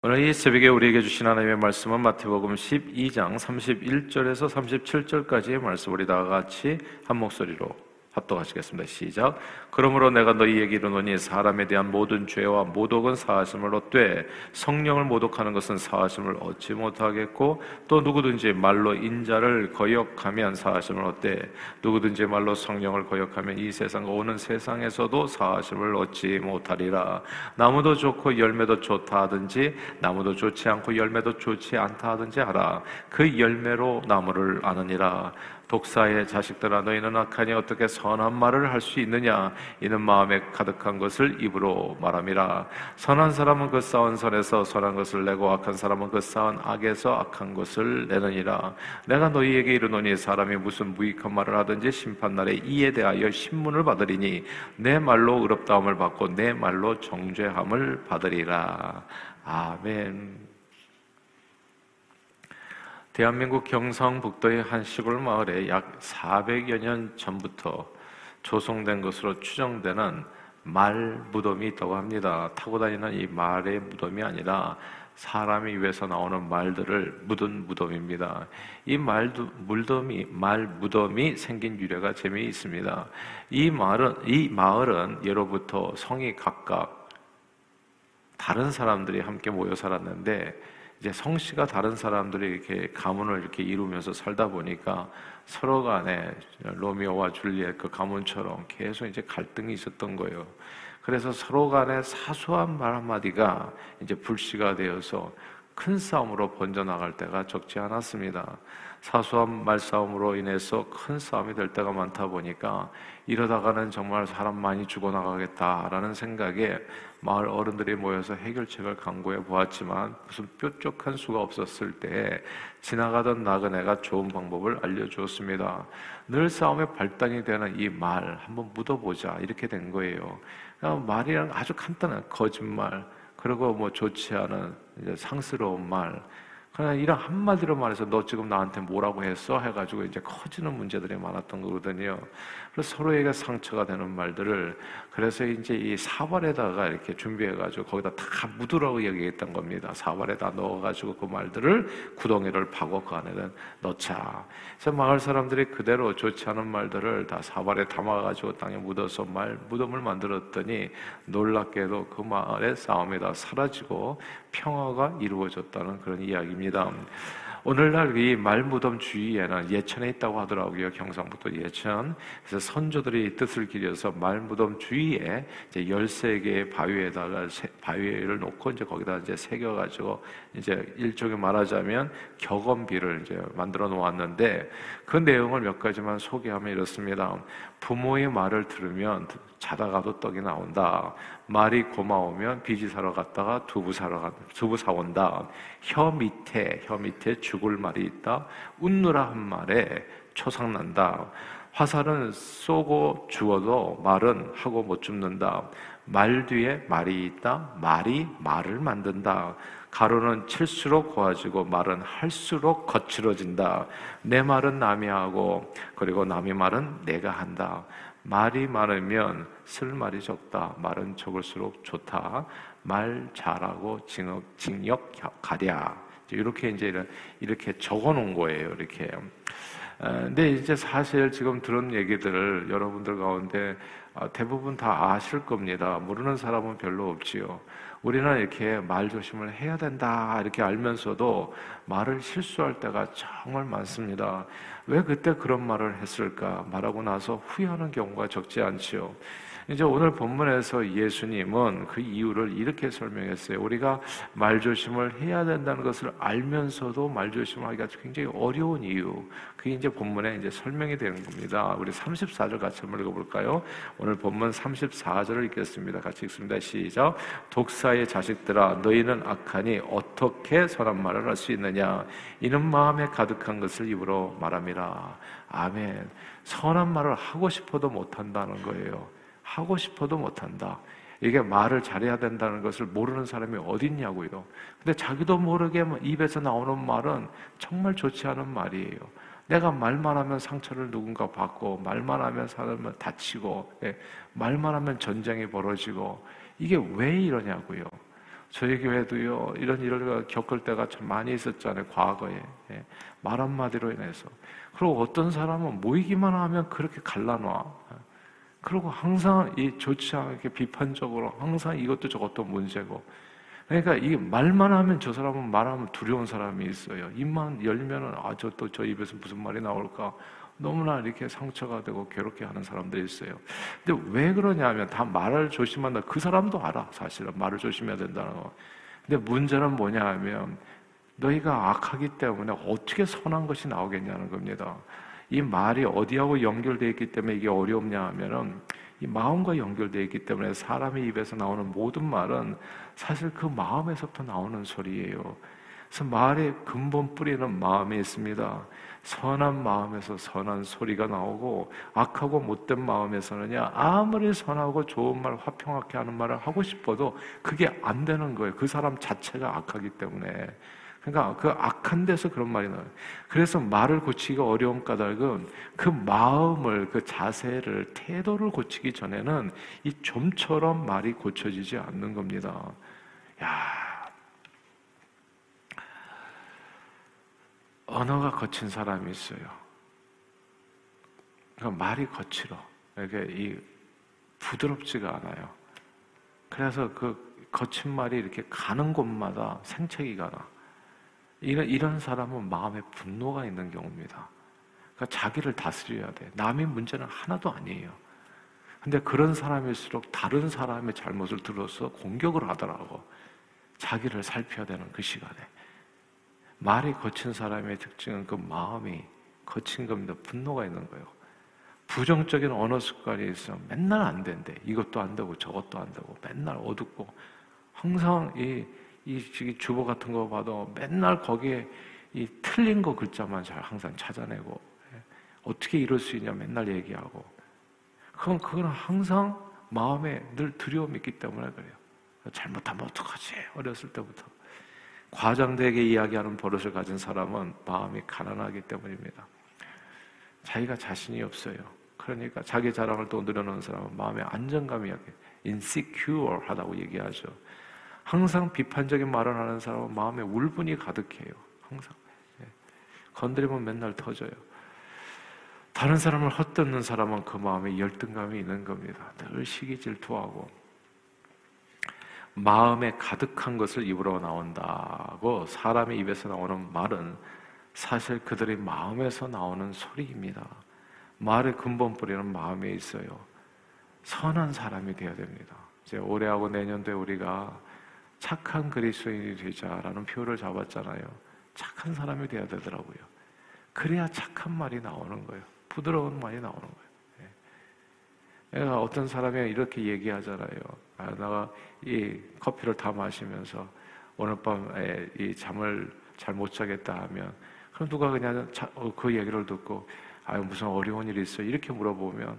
오늘 이 새벽에 우리에게 주신 하나님의 말씀은 마태복음 12장 31절에서 37절까지의 말씀. 우리 다 같이 한 목소리로 합독하시겠습니다. 시작. 그러므로 내가 너희에게 이르노니 사람에 대한 모든 죄와 모독은 사하심을 얻되 성령을 모독하는 것은 사하심을 얻지 못하겠고 또 누구든지 말로 인자를 거역하면 사하심을 얻되 누구든지 말로 성령을 거역하면 이 세상 오는 세상에서도 사하심을 얻지 못하리라. 나무도 좋고 열매도 좋다 하든지 나무도 좋지 않고 열매도 좋지 않다 하든지 하라. 그 열매로 나무를 아느니라. 독사의 자식들아 너희는 악하니 어떻게 선한 말을 할 수 있느냐? 이는 마음에 가득한 것을 입으로 말함이라. 선한 사람은 그 쌓은 선에서 선한 것을 내고 악한 사람은 그 쌓은 악에서 악한 것을 내느니라. 내가 너희에게 이르노니 사람이 무슨 무익한 말을 하든지 심판날에 이에 대하여 신문을 받으리니 내 말로 의롭다함을 받고 내 말로 정죄함을 받으리라. 아멘 대한민국 경상북도의 한 시골 마을에 약 400여 년 전부터 조성된 것으로 추정되는 말 무덤이 있다고 합니다. 타고 다니는 이 말의 무덤이 아니라 사람이 위해서 나오는 말들을 묻은 무덤입니다. 이 말도 무덤이 말 무덤이 생긴 유래가 재미있습니다. 이 마을은 이 마을은 예로부터 성이 각각 다른 사람들이 함께 모여 살았는데 이제 성씨가 다른 사람들이 이렇게 가문을 이렇게 이루면서 살다 보니까 서로 간에 로미오와 줄리엣 그 가문처럼 계속 이제 갈등이 있었던 거예요. 그래서 서로 간에 사소한 말 한마디가 이제 불씨가 되어서 큰 싸움으로 번져나갈 때가 적지 않았습니다. 사소한 말싸움으로 인해서 큰 싸움이 될 때가 많다 보니까 이러다가는 정말 사람 많이 죽어나가겠다라는 생각에 마을 어른들이 모여서 해결책을 강구해 보았지만 무슨 뾰족한 수가 없었을 때 지나가던 나그네가 좋은 방법을 알려주었습니다. 늘 싸움의 발단이 되는 이 말 한번 묻어보자 이렇게 된 거예요. 말이랑 아주 간단한 거짓말 그리고 뭐 좋지 않은 상스러운 말 그냥 이런 한마디로 말해서 너 지금 나한테 뭐라고 했어? 해가지고 이제 커지는 문제들이 많았던 거거든요. 서로에게 상처가 되는 말들을 그래서 이제 이 사발에다가 이렇게 준비해가지고 거기다 다 묻으라고 얘기했던 겁니다. 사발에다 넣어가지고 그 말들을 구덩이를 파고 그 안에는 넣자. 그래서 마을 사람들이 그대로 좋지 않은 말들을 다 사발에 담아가지고 땅에 묻어서 말 무덤을 만들었더니 놀랍게도 그 마을의 싸움이 다 사라지고 평화가 이루어졌다는 그런 이야기입니다. 오늘날 이 말무덤 주위에는 예천에 있다고 하더라고요. 경상북도 예천. 그래서 선조들이 뜻을 기려서 말무덤 주위에 이제 13개의 바위에다가 바위를 놓고 이제 거기다 이제 새겨 가지고 이제 일종의 말하자면 격언비를 이제 만들어 놓았는데 그 내용을 몇 가지만 소개하면 이렇습니다. 부모의 말을 들으면 자다가도 떡이 나온다. 말이 고마우면 비지 사러 갔다가 두부 사러 가, 두부 사 온다. 혀 밑에 혀 밑에 죽을 말이 있다. 웃느라 한 말에 초상난다. 화살은 쏘고 죽어도 말은 하고 못 죽는다. 말 뒤에 말이 있다. 말이 말을 만든다. 가루는 칠수록 고와지고 말은 할수록 거칠어진다. 내 말은 남이 하고 그리고 남의 말은 내가 한다. 말이 많으면 쓸 말이 적다. 말은 적을수록 좋다. 말 잘하고 징역, 징역 가랴. 이렇게 이제 이렇게 적어 놓은 거예요. 이렇게. 근데 이제 사실 지금 들은 얘기들을 여러분들 가운데 아, 대부분 다 아실 겁니다. 모르는 사람은 별로 없지요. 우리는 이렇게 말 조심을 해야 된다 이렇게 알면서도 말을 실수할 때가 정말 많습니다. 왜 그때 그런 말을 했을까? 말하고 나서 후회하는 경우가 적지 않지요. 이제 오늘 본문에서 예수님은 그 이유를 이렇게 설명했어요. 우리가 말조심을 해야 된다는 것을 알면서도 말조심하기가 굉장히 어려운 이유. 그게 이제 본문에 이제 설명이 되는 겁니다. 우리 34절 같이 한번 읽어볼까요? 오늘 본문 34절을 읽겠습니다. 같이 읽습니다. 시작. 독사의 자식들아, 너희는 악하니 어떻게 선한 말을 할 수 있느냐? 이는 마음에 가득한 것을 입으로 말함이라. 아멘. 선한 말을 하고 싶어도 못한다는 거예요. 하고 싶어도 못한다. 이게 말을 잘해야 된다는 것을 모르는 사람이 어딨냐고요. 근데 자기도 모르게 뭐 입에서 나오는 말은 정말 좋지 않은 말이에요. 내가 말만 하면 상처를 누군가 받고, 말만 하면 사람을 다치고, 예, 말만 하면 전쟁이 벌어지고, 이게 왜 이러냐고요. 저희 교회도요 이런 일을 겪을 때가 참 많이 있었잖아요 과거에 예. 말 한마디로 인해서 그리고 어떤 사람은 모이기만 하면 그렇게 갈라놔 그리고 항상 이 않게 비판적으로 항상 이것도 저것도 문제고 그러니까 이 말만 하면 저 사람은 말하면 두려운 사람이 있어요 입만 열면은 아 저 또 저 입에서 무슨 말이 나올까 너무나 이렇게 상처가 되고 괴롭게 하는 사람들이 있어요. 근데 왜 그러냐면 다 말을 조심한다. 그 사람도 알아. 사실은 말을 조심해야 된다는 거. 근데 문제는 뭐냐 하면 너희가 악하기 때문에 어떻게 선한 것이 나오겠냐는 겁니다. 이 말이 어디하고 연결되어 있기 때문에 이게 어렵냐 하면은 이 마음과 연결되어 있기 때문에 사람의 입에서 나오는 모든 말은 사실 그 마음에서부터 나오는 소리예요. 그래서 말의 근본 뿌리는 마음에 있습니다. 선한 마음에서 선한 소리가 나오고 악하고 못된 마음에서는요 아무리 선하고 좋은 말 화평하게 하는 말을 하고 싶어도 그게 안 되는 거예요. 그 사람 자체가 악하기 때문에. 그러니까 그 악한 데서 그런 말이 나와요. 그래서 말을 고치기가 어려운 까닭은 그 마음을, 그 자세를, 태도를 고치기 전에는 이 좀처럼 말이 고쳐지지 않는 겁니다. 야, 언어가 거친 사람이 있어요. 그러니까 말이 거칠어. 이게 이 부드럽지가 않아요. 그래서 그 거친 말이 이렇게 가는 곳마다 생채기가 나. 이런, 이런 사람은 마음에 분노가 있는 경우입니다. 그러니까 자기를 다스려야 돼. 남의 문제는 하나도 아니에요. 근데 그런 사람일수록 다른 사람의 잘못을 들어서 공격을 하더라고. 자기를 살펴야 되는 그 시간에. 말이 거친 사람의 특징은 그 마음이 거친 겁니다. 분노가 있는 거예요. 부정적인 언어 습관이 있어 맨날 안 된대. 이것도 안 되고 저것도 안 되고 맨날 어둡고 항상 이, 이 주보 같은 거 봐도 맨날 거기에 이 틀린 거 글자만 잘 항상 찾아내고 예. 어떻게 이럴 수 있냐 맨날 얘기하고 그건 그건 항상 마음에 늘 두려움이 있기 때문에 그래요. 잘못하면 어떡하지? 어렸을 때부터. 과장되게 이야기하는 버릇을 가진 사람은 마음이 가난하기 때문입니다. 자기가 자신이 없어요. 그러니까 자기 자랑을 또 늘어놓는 사람은 마음에 안정감이 약해. insecure 하다고 얘기하죠. 항상 비판적인 말을 하는 사람은 마음에 울분이 가득해요. 항상. 예. 건드리면 맨날 터져요. 다른 사람을 헛듣는 사람은 그 마음에 열등감이 있는 겁니다. 늘 시기 질투하고 마음에 가득한 것을 입으로 나온다고 사람의 입에서 나오는 말은 사실 그들의 마음에서 나오는 소리입니다. 말의 근본 뿌리는 마음에 있어요. 선한 사람이 되어야 됩니다. 이제 올해하고 내년도에 우리가 착한 그리스도인이 되자라는 표를 잡았잖아요. 착한 사람이 되어야 되더라고요. 그래야 착한 말이 나오는 거예요. 부드러운 말이 나오는 거예요. 어떤 사람이 이렇게 얘기하잖아요. 아, 내가 이 커피를 다 마시면서 오늘 밤에 이 잠을 잘 못 자겠다 하면 그럼 누가 그냥 자, 어, 그 얘기를 듣고 아 무슨 어려운 일이 있어 이렇게 물어보면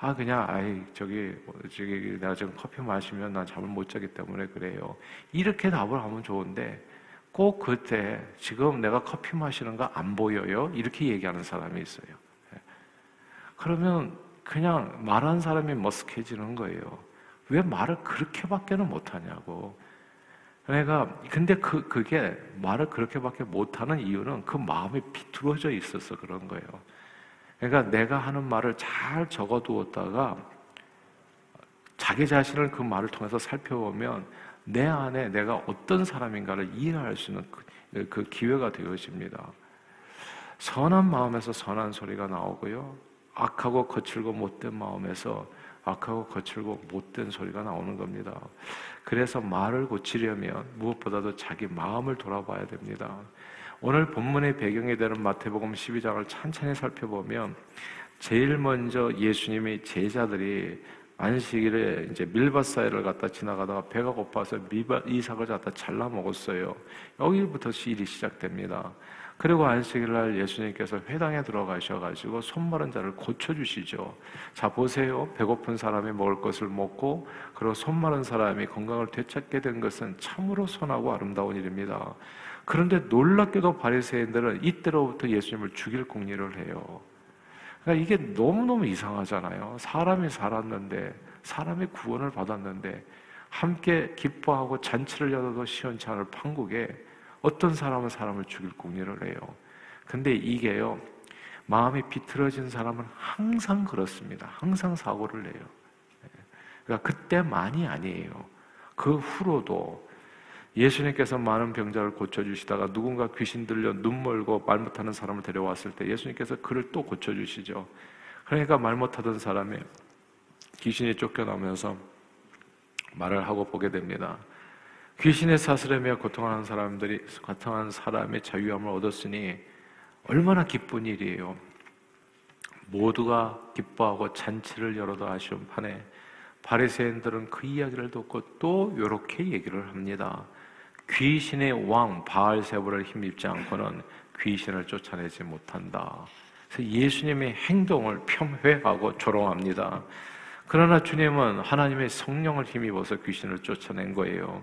아 그냥 아이 저기 저기 내가 지금 커피 마시면 난 잠을 못 자기 때문에 그래요 이렇게 답을 하면 좋은데 꼭 그때 지금 내가 커피 마시는 거 안 보여요 이렇게 얘기하는 사람이 있어요 예. 그러면 그냥 말한 사람이 머쓱해지는 거예요. 왜 말을 그렇게밖에는 못하냐고. 그러니까 근데 그 그게 말을 그렇게밖에 못하는 이유는 그 마음이 비뚤어져 있어서 그런 거예요. 그러니까 내가 하는 말을 잘 적어두었다가 자기 자신을 그 말을 통해서 살펴보면 내 안에 내가 어떤 사람인가를 이해할 수 있는 그, 그 기회가 되어집니다. 선한 마음에서 선한 소리가 나오고요. 악하고 거칠고 못된 마음에서 악하고 거칠고 못된 소리가 나오는 겁니다. 그래서 말을 고치려면 무엇보다도 자기 마음을 돌아봐야 됩니다. 오늘 본문의 배경이 되는 마태복음 12장을 천천히 살펴보면 제일 먼저 예수님의 제자들이 안식일에 이제 밀밭 사이를 갖다 지나가다가 배가 고파서 미바, 이삭을 갖다 잘라 먹었어요. 여기부터 일이 시작됩니다. 그리고 안식일 날 예수님께서 회당에 들어가셔가지고 손마른 자를 고쳐주시죠. 자, 보세요. 배고픈 사람이 먹을 것을 먹고, 그리고 손마른 사람이 건강을 되찾게 된 것은 참으로 선하고 아름다운 일입니다. 그런데 놀랍게도 바리새인들은 이때로부터 예수님을 죽일 공리를 해요. 그러니까 이게 너무너무 이상하잖아요. 사람이 살았는데, 사람이 구원을 받았는데, 함께 기뻐하고 잔치를 열어도 시원치 않을 판국에 어떤 사람은 사람을 죽일 궁리를 해요. 근데 이게요, 마음이 비틀어진 사람은 항상 그렇습니다. 항상 사고를 내요. 그러니까 그때만이 아니에요. 그 후로도 예수님께서 많은 병자를 고쳐주시다가 누군가 귀신 들려 눈 멀고 말 못하는 사람을 데려왔을 때 예수님께서 그를 또 고쳐주시죠. 그러니까 말 못하던 사람이 귀신이 쫓겨나면서 말을 하고 보게 됩니다. 귀신의 사슬에며 고통하는 사람들이 고통하는 사람의 자유함을 얻었으니 얼마나 기쁜 일이에요. 모두가 기뻐하고 잔치를 열어도 아쉬운 판에 바리새인들은 그 이야기를 듣고 또 이렇게 얘기를 합니다. 귀신의 왕 바알세부를 힘입지 않고는 귀신을 쫓아내지 못한다. 그래서 예수님의 행동을 폄훼하고 조롱합니다. 그러나 주님은 하나님의 성령을 힘입어서 귀신을 쫓아낸 거예요.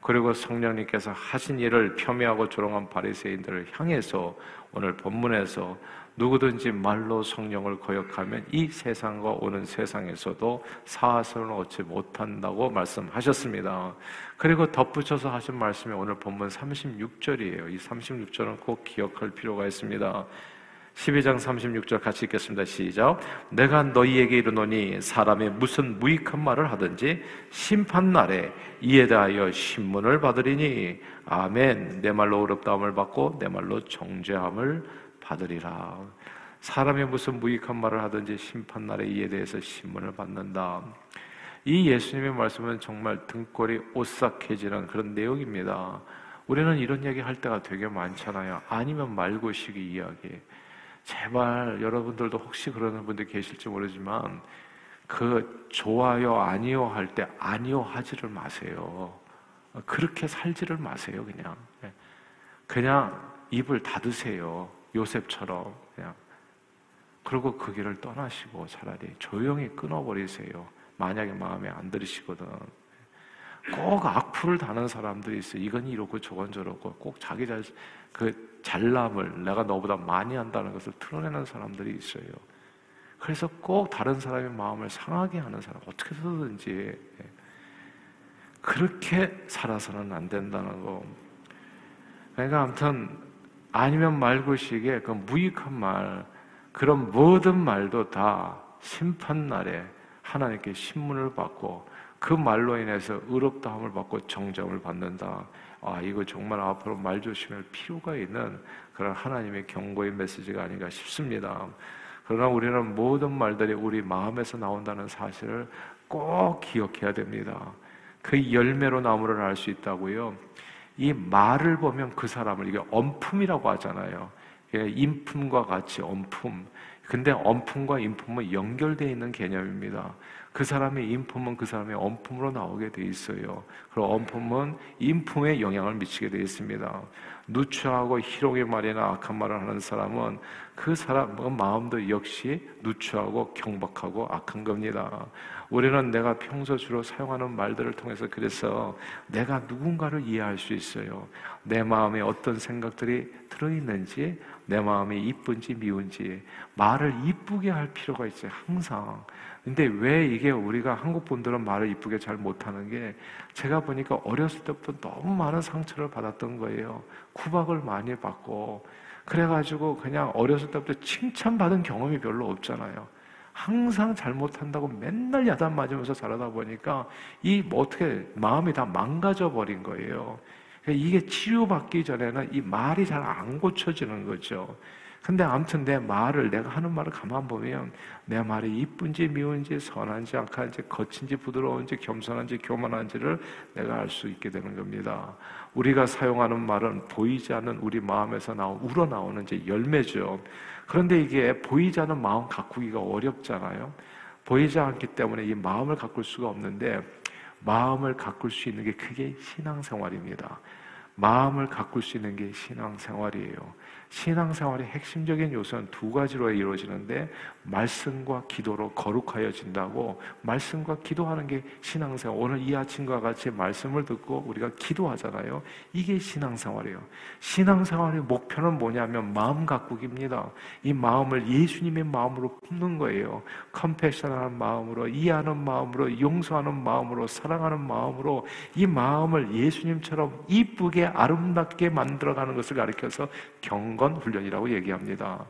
그리고 성령님께서 하신 일을 폄훼하고 조롱한 바리새인들을 향해서 오늘 본문에서 누구든지 말로 성령을 거역하면 이 세상과 오는 세상에서도 사하선을 얻지 못한다고 말씀하셨습니다. 그리고 덧붙여서 하신 말씀이 오늘 본문 36절이에요. 이 36절은 꼭 기억할 필요가 있습니다. 12장 36절 같이 읽겠습니다. 시작. 내가 너희에게 이르노니 사람이 무슨 무익한 말을 하든지 심판 날에 이에 대하여 신문을 받으리니 아멘. 내 말로 어렵다함을 받고 내 말로 정죄함을 받으리라. 사람이 무슨 무익한 말을 하든지 심판 날에 이에 대해서 신문을 받는다. 이 예수님의 말씀은 정말 등골이 오싹해지는 그런 내용입니다. 우리는 이런 얘기 할 때가 되게 많잖아요. 아니면 말고 시기 이야기. 제발 여러분들도 혹시 그러는 분들 계실지 모르지만 그 좋아요 아니요 할 때 아니요 하지를 마세요. 그렇게 살지를 마세요 그냥. 그냥 입을 닫으세요. 요셉처럼 그냥. 그리고 그 길을 떠나시고 차라리 조용히 끊어버리세요. 만약에 마음에 안 들으시거든. 꼭 악플을 다는 사람들이 있어요. 이건 이렇고 저건 저렇고 꼭 자기 잘, 그 잘남을 내가 너보다 많이 한다는 것을 드러내는 사람들이 있어요. 그래서 꼭 다른 사람의 마음을 상하게 하는 사람, 어떻게 해서든지 예. 그렇게 살아서는 안 된다는 거. 그러니까 아무튼 아니면 말고식의 그 무익한 말, 그런 모든 말도 다 심판날에 하나님께 신문을 받고 그 말로 인해서 의롭다함을 받고 정정을 받는다. 아, 이거 정말 앞으로 말 조심할 필요가 있는 그런 하나님의 경고의 메시지가 아닌가 싶습니다. 그러나 우리는 모든 말들이 우리 마음에서 나온다는 사실을 꼭 기억해야 됩니다. 그 열매로 나무를 알 수 있다고요. 이 말을 보면 그 사람을 이게 엄품이라고 하잖아요. 인품과 같이 엄품. 근데 엄품과 인품은 연결되어 있는 개념입니다. 그 사람의 인품은 그 사람의 엄품으로 나오게 돼 있어요. 그리고 엄품은 인품에 영향을 미치게 돼 있습니다. 누추하고 희롱의 말이나 악한 말을 하는 사람은 그 사람의 마음도 역시 누추하고 경박하고 악한 겁니다. 우리는 내가 평소 주로 사용하는 말들을 통해서 그래서 내가 누군가를 이해할 수 있어요. 내 마음에 어떤 생각들이 들어있는지, 내 마음이 이쁜지 미운지, 말을 이쁘게 할 필요가 있어요. 항상. 근데 왜 이게 우리가 한국 분들은 말을 이쁘게 잘 못하는 게 제가 보니까 어렸을 때부터 너무 많은 상처를 받았던 거예요. 구박을 많이 받고 그래가지고 그냥 어렸을 때부터 칭찬받은 경험이 별로 없잖아요. 항상 잘못한다고 맨날 야단 맞으면서 자라다 보니까 이 뭐 어떻게 마음이 다 망가져 버린 거예요. 그러니까 이게 치유받기 전에는 이 말이 잘 안 고쳐지는 거죠. 근데 아무튼 내 말을 내가 하는 말을 가만 보면 내 말이 이쁜지 미운지 선한지 악한지 거친지 부드러운지 겸손한지 교만한지를 내가 알 수 있게 되는 겁니다. 우리가 사용하는 말은 보이지 않는 우리 마음에서 나온 우러나오는 이제 열매죠. 그런데 이게 보이지 않는 마음 가꾸기가 어렵잖아요. 보이지 않기 때문에 이 마음을 가꿀 수가 없는데 마음을 가꿀 수 있는 게 그게 신앙생활입니다. 마음을 가꿀 수 있는 게 신앙생활이에요. 신앙생활의 핵심적인 요소는 두 가지로 이루어지는데 말씀과 기도로 거룩하여진다고 말씀과 기도하는 게 신앙생활. 오늘 이 아침과 같이 말씀을 듣고 우리가 기도하잖아요. 이게 신앙생활이에요. 신앙생활의 목표는 뭐냐면 마음 가꾸기입니다. 이 마음을 예수님의 마음으로 품는 거예요. 컴패션하는 마음으로 이해하는 마음으로 용서하는 마음으로 사랑하는 마음으로 이 마음을 예수님처럼 이쁘게 아름답게 만들어가는 것을 가리켜서 경건 훈련이라고 얘기합니다.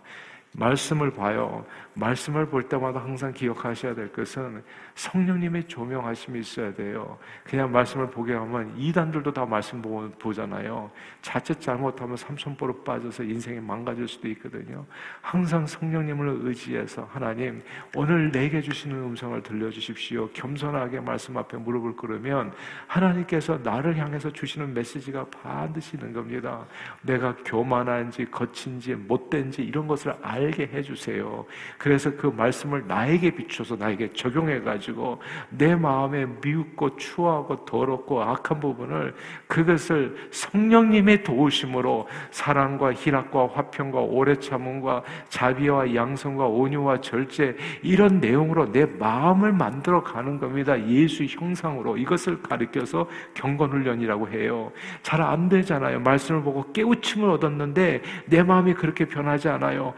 말씀을 봐요. 말씀을 볼 때마다 항상 기억하셔야 될 것은 성령님의 조명하심이 있어야 돼요. 그냥 말씀을 보게 하면 이단들도 다 말씀 보잖아요. 자칫 잘못하면 삼천포로 빠져서 인생이 망가질 수도 있거든요. 항상 성령님을 의지해서 하나님 오늘 내게 주시는 음성을 들려주십시오. 겸손하게 말씀 앞에 무릎을 꿇으면 하나님께서 나를 향해서 주시는 메시지가 반드시 있는 겁니다. 내가 교만한지 거친지 못된지 이런 것을 알게 해주세요. 그 래서 그 말씀을 나에게 비춰서 나에게 적용해 가지고 내 마음에 미웃고 추하고 더럽고 악한 부분을 그것을 성령님의 도우심으로 사랑과 희락과 화평과 오래 참음과 자비와 양성과 온유와 절제 이런 내용으로 내 마음을 만들어 가는 겁니다. 예수 형상으로 이것을 가리켜서 경건 훈련이라고 해요. 잘 안 되잖아요. 말씀을 보고 깨우침을 얻었는데 내 마음이 그렇게 변하지 않아요.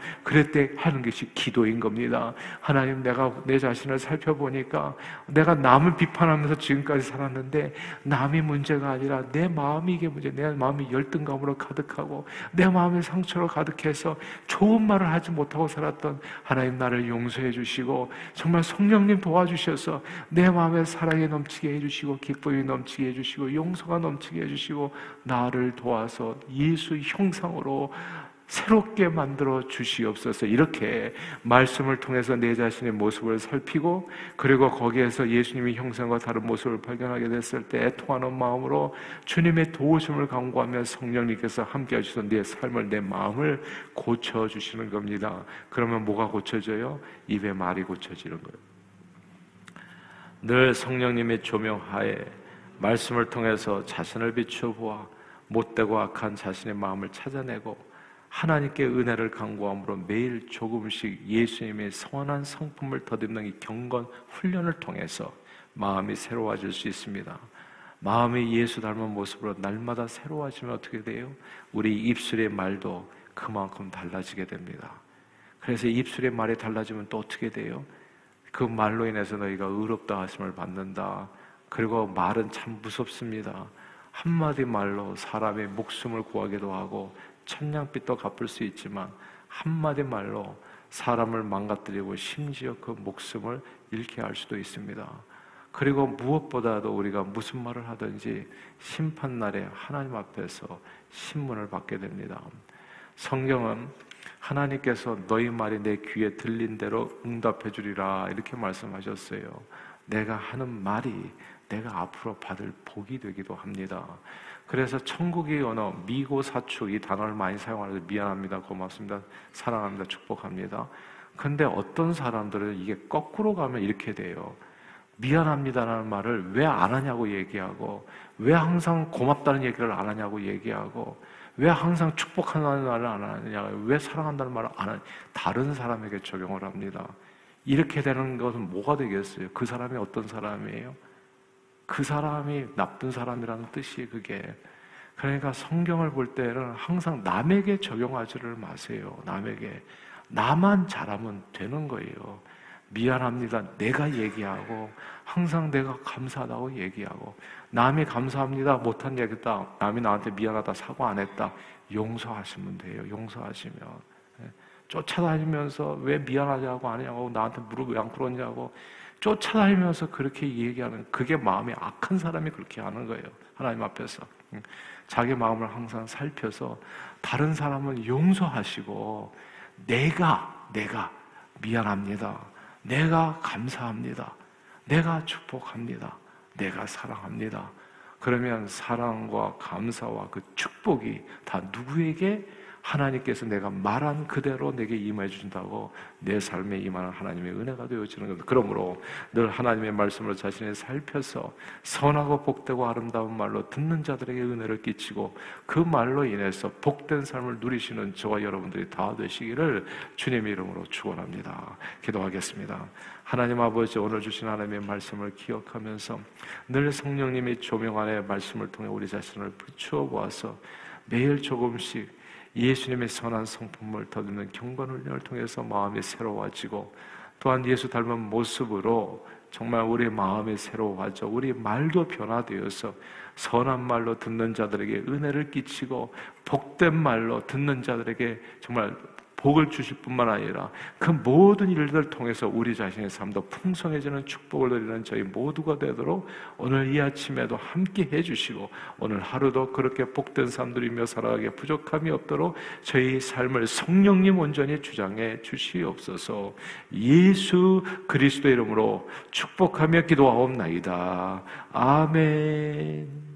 때 하는 것이 기도인 겁니다. 하나님 내가 내 자신을 살펴보니까 내가 남을 비판하면서 지금까지 살았는데 남이 문제가 아니라 내 마음이 이게 문제. 내 마음이 열등감으로 가득하고 내 마음이 상처로 가득해서 좋은 말을 하지 못하고 살았던 하나님 나를 용서해 주시고 정말 성령님 도와주셔서 내 마음에 사랑이 넘치게 해 주시고 기쁨이 넘치게 해 주시고 용서가 넘치게 해 주시고 나를 도와서 예수 형상으로 새롭게 만들어 주시옵소서. 이렇게 말씀을 통해서 내 자신의 모습을 살피고 그리고 거기에서 예수님의 형상과 다른 모습을 발견하게 됐을 때 애통하는 마음으로 주님의 도우심을 간구하며 성령님께서 함께 하셔서 내 삶을 내 마음을 고쳐 주시는 겁니다. 그러면 뭐가 고쳐져요? 입의 말이 고쳐지는 거예요. 늘 성령님의 조명하에 말씀을 통해서 자신을 비추어 보아 못되고 악한 자신의 마음을 찾아내고 하나님께 은혜를 강구함으로 매일 조금씩 예수님의 선한 성품을 더듬는 이 경건 훈련을 통해서 마음이 새로워질 수 있습니다. 마음이 예수 닮은 모습으로 날마다 새로워지면 어떻게 돼요? 우리 입술의 말도 그만큼 달라지게 됩니다. 그래서 입술의 말이 달라지면 또 어떻게 돼요? 그 말로 인해서 너희가 의롭다 하심을 받는다. 그리고 말은 참 무섭습니다. 한마디 말로 사람의 목숨을 구하기도 하고 천냥빚도 갚을 수 있지만 한마디 말로 사람을 망가뜨리고 심지어 그 목숨을 잃게 할 수도 있습니다. 그리고 무엇보다도 우리가 무슨 말을 하든지 심판날에 하나님 앞에서 신문을 받게 됩니다. 성경은 하나님께서 너희 말이 내 귀에 들린 대로 응답해 주리라 이렇게 말씀하셨어요. 내가 하는 말이 내가 앞으로 받을 복이 되기도 합니다. 그래서 천국의 언어 미고사축 이 단어를 많이 사용하는서 미안합니다, 고맙습니다, 사랑합니다, 축복합니다. 근데 어떤 사람들은 이게 거꾸로 가면 이렇게 돼요. 미안합니다라는 말을 왜 안 하냐고 얘기하고 왜 항상 고맙다는 얘기를 안 하냐고 얘기하고 왜 항상 축복한다는 말을 안 하느냐 왜 사랑한다는 말을 안 하냐 다른 사람에게 적용을 합니다. 이렇게 되는 것은 뭐가 되겠어요? 그 사람이 어떤 사람이에요? 그 사람이 나쁜 사람이라는 뜻이 그게. 그러니까 성경을 볼 때는 항상 남에게 적용하지를 마세요. 남에게. 나만 잘하면 되는 거예요. 미안합니다. 내가 얘기하고, 항상 내가 감사하다고 얘기하고, 남이 감사합니다. 못한 얘기다. 남이 나한테 미안하다. 사과 안 했다. 용서하시면 돼요. 용서하시면. 예. 쫓아다니면서 왜 미안하냐고 안 하냐고, 나한테 무릎 왜 안 꿇었냐고, 쫓아다니면서 그렇게 얘기하는 그게 마음이 악한 사람이 그렇게 하는 거예요. 하나님 앞에서. 자기 마음을 항상 살펴서 다른 사람을 용서하시고 내가 내가 미안합니다. 내가 감사합니다. 내가 축복합니다. 내가 사랑합니다. 그러면 사랑과 감사와 그 축복이 다 누구에게 하나님께서 내가 말한 그대로 내게 임해 주신다고 내 삶에 임하는 하나님의 은혜가 되어지는 겁니다. 그러므로 늘 하나님의 말씀을 자신이 살펴서 선하고 복되고 아름다운 말로 듣는 자들에게 은혜를 끼치고 그 말로 인해서 복된 삶을 누리시는 저와 여러분들이 다 되시기를 주님의 이름으로 축원합니다. 기도하겠습니다. 하나님 아버지 오늘 주신 하나님의 말씀을 기억하면서 늘 성령님이 조명 안에 말씀을 통해 우리 자신을 비추어 보아서 매일 조금씩 예수님의 선한 성품을 더듬는 경건 훈련을 통해서 마음이 새로워지고 또한 예수 닮은 모습으로 정말 우리 마음이 새로워져 우리 말도 변화되어서 선한 말로 듣는 자들에게 은혜를 끼치고 복된 말로 듣는 자들에게 정말 복을 주실 뿐만 아니라 그 모든 일들을 통해서 우리 자신의 삶도 풍성해지는 축복을 누리는 저희 모두가 되도록 오늘 이 아침에도 함께 해주시고 오늘 하루도 그렇게 복된 삶 들이며 살아가게 부족함이 없도록 저희 삶을 성령님 온전히 주장해 주시옵소서 예수 그리스도 이름으로 축복하며 기도하옵나이다. 아멘.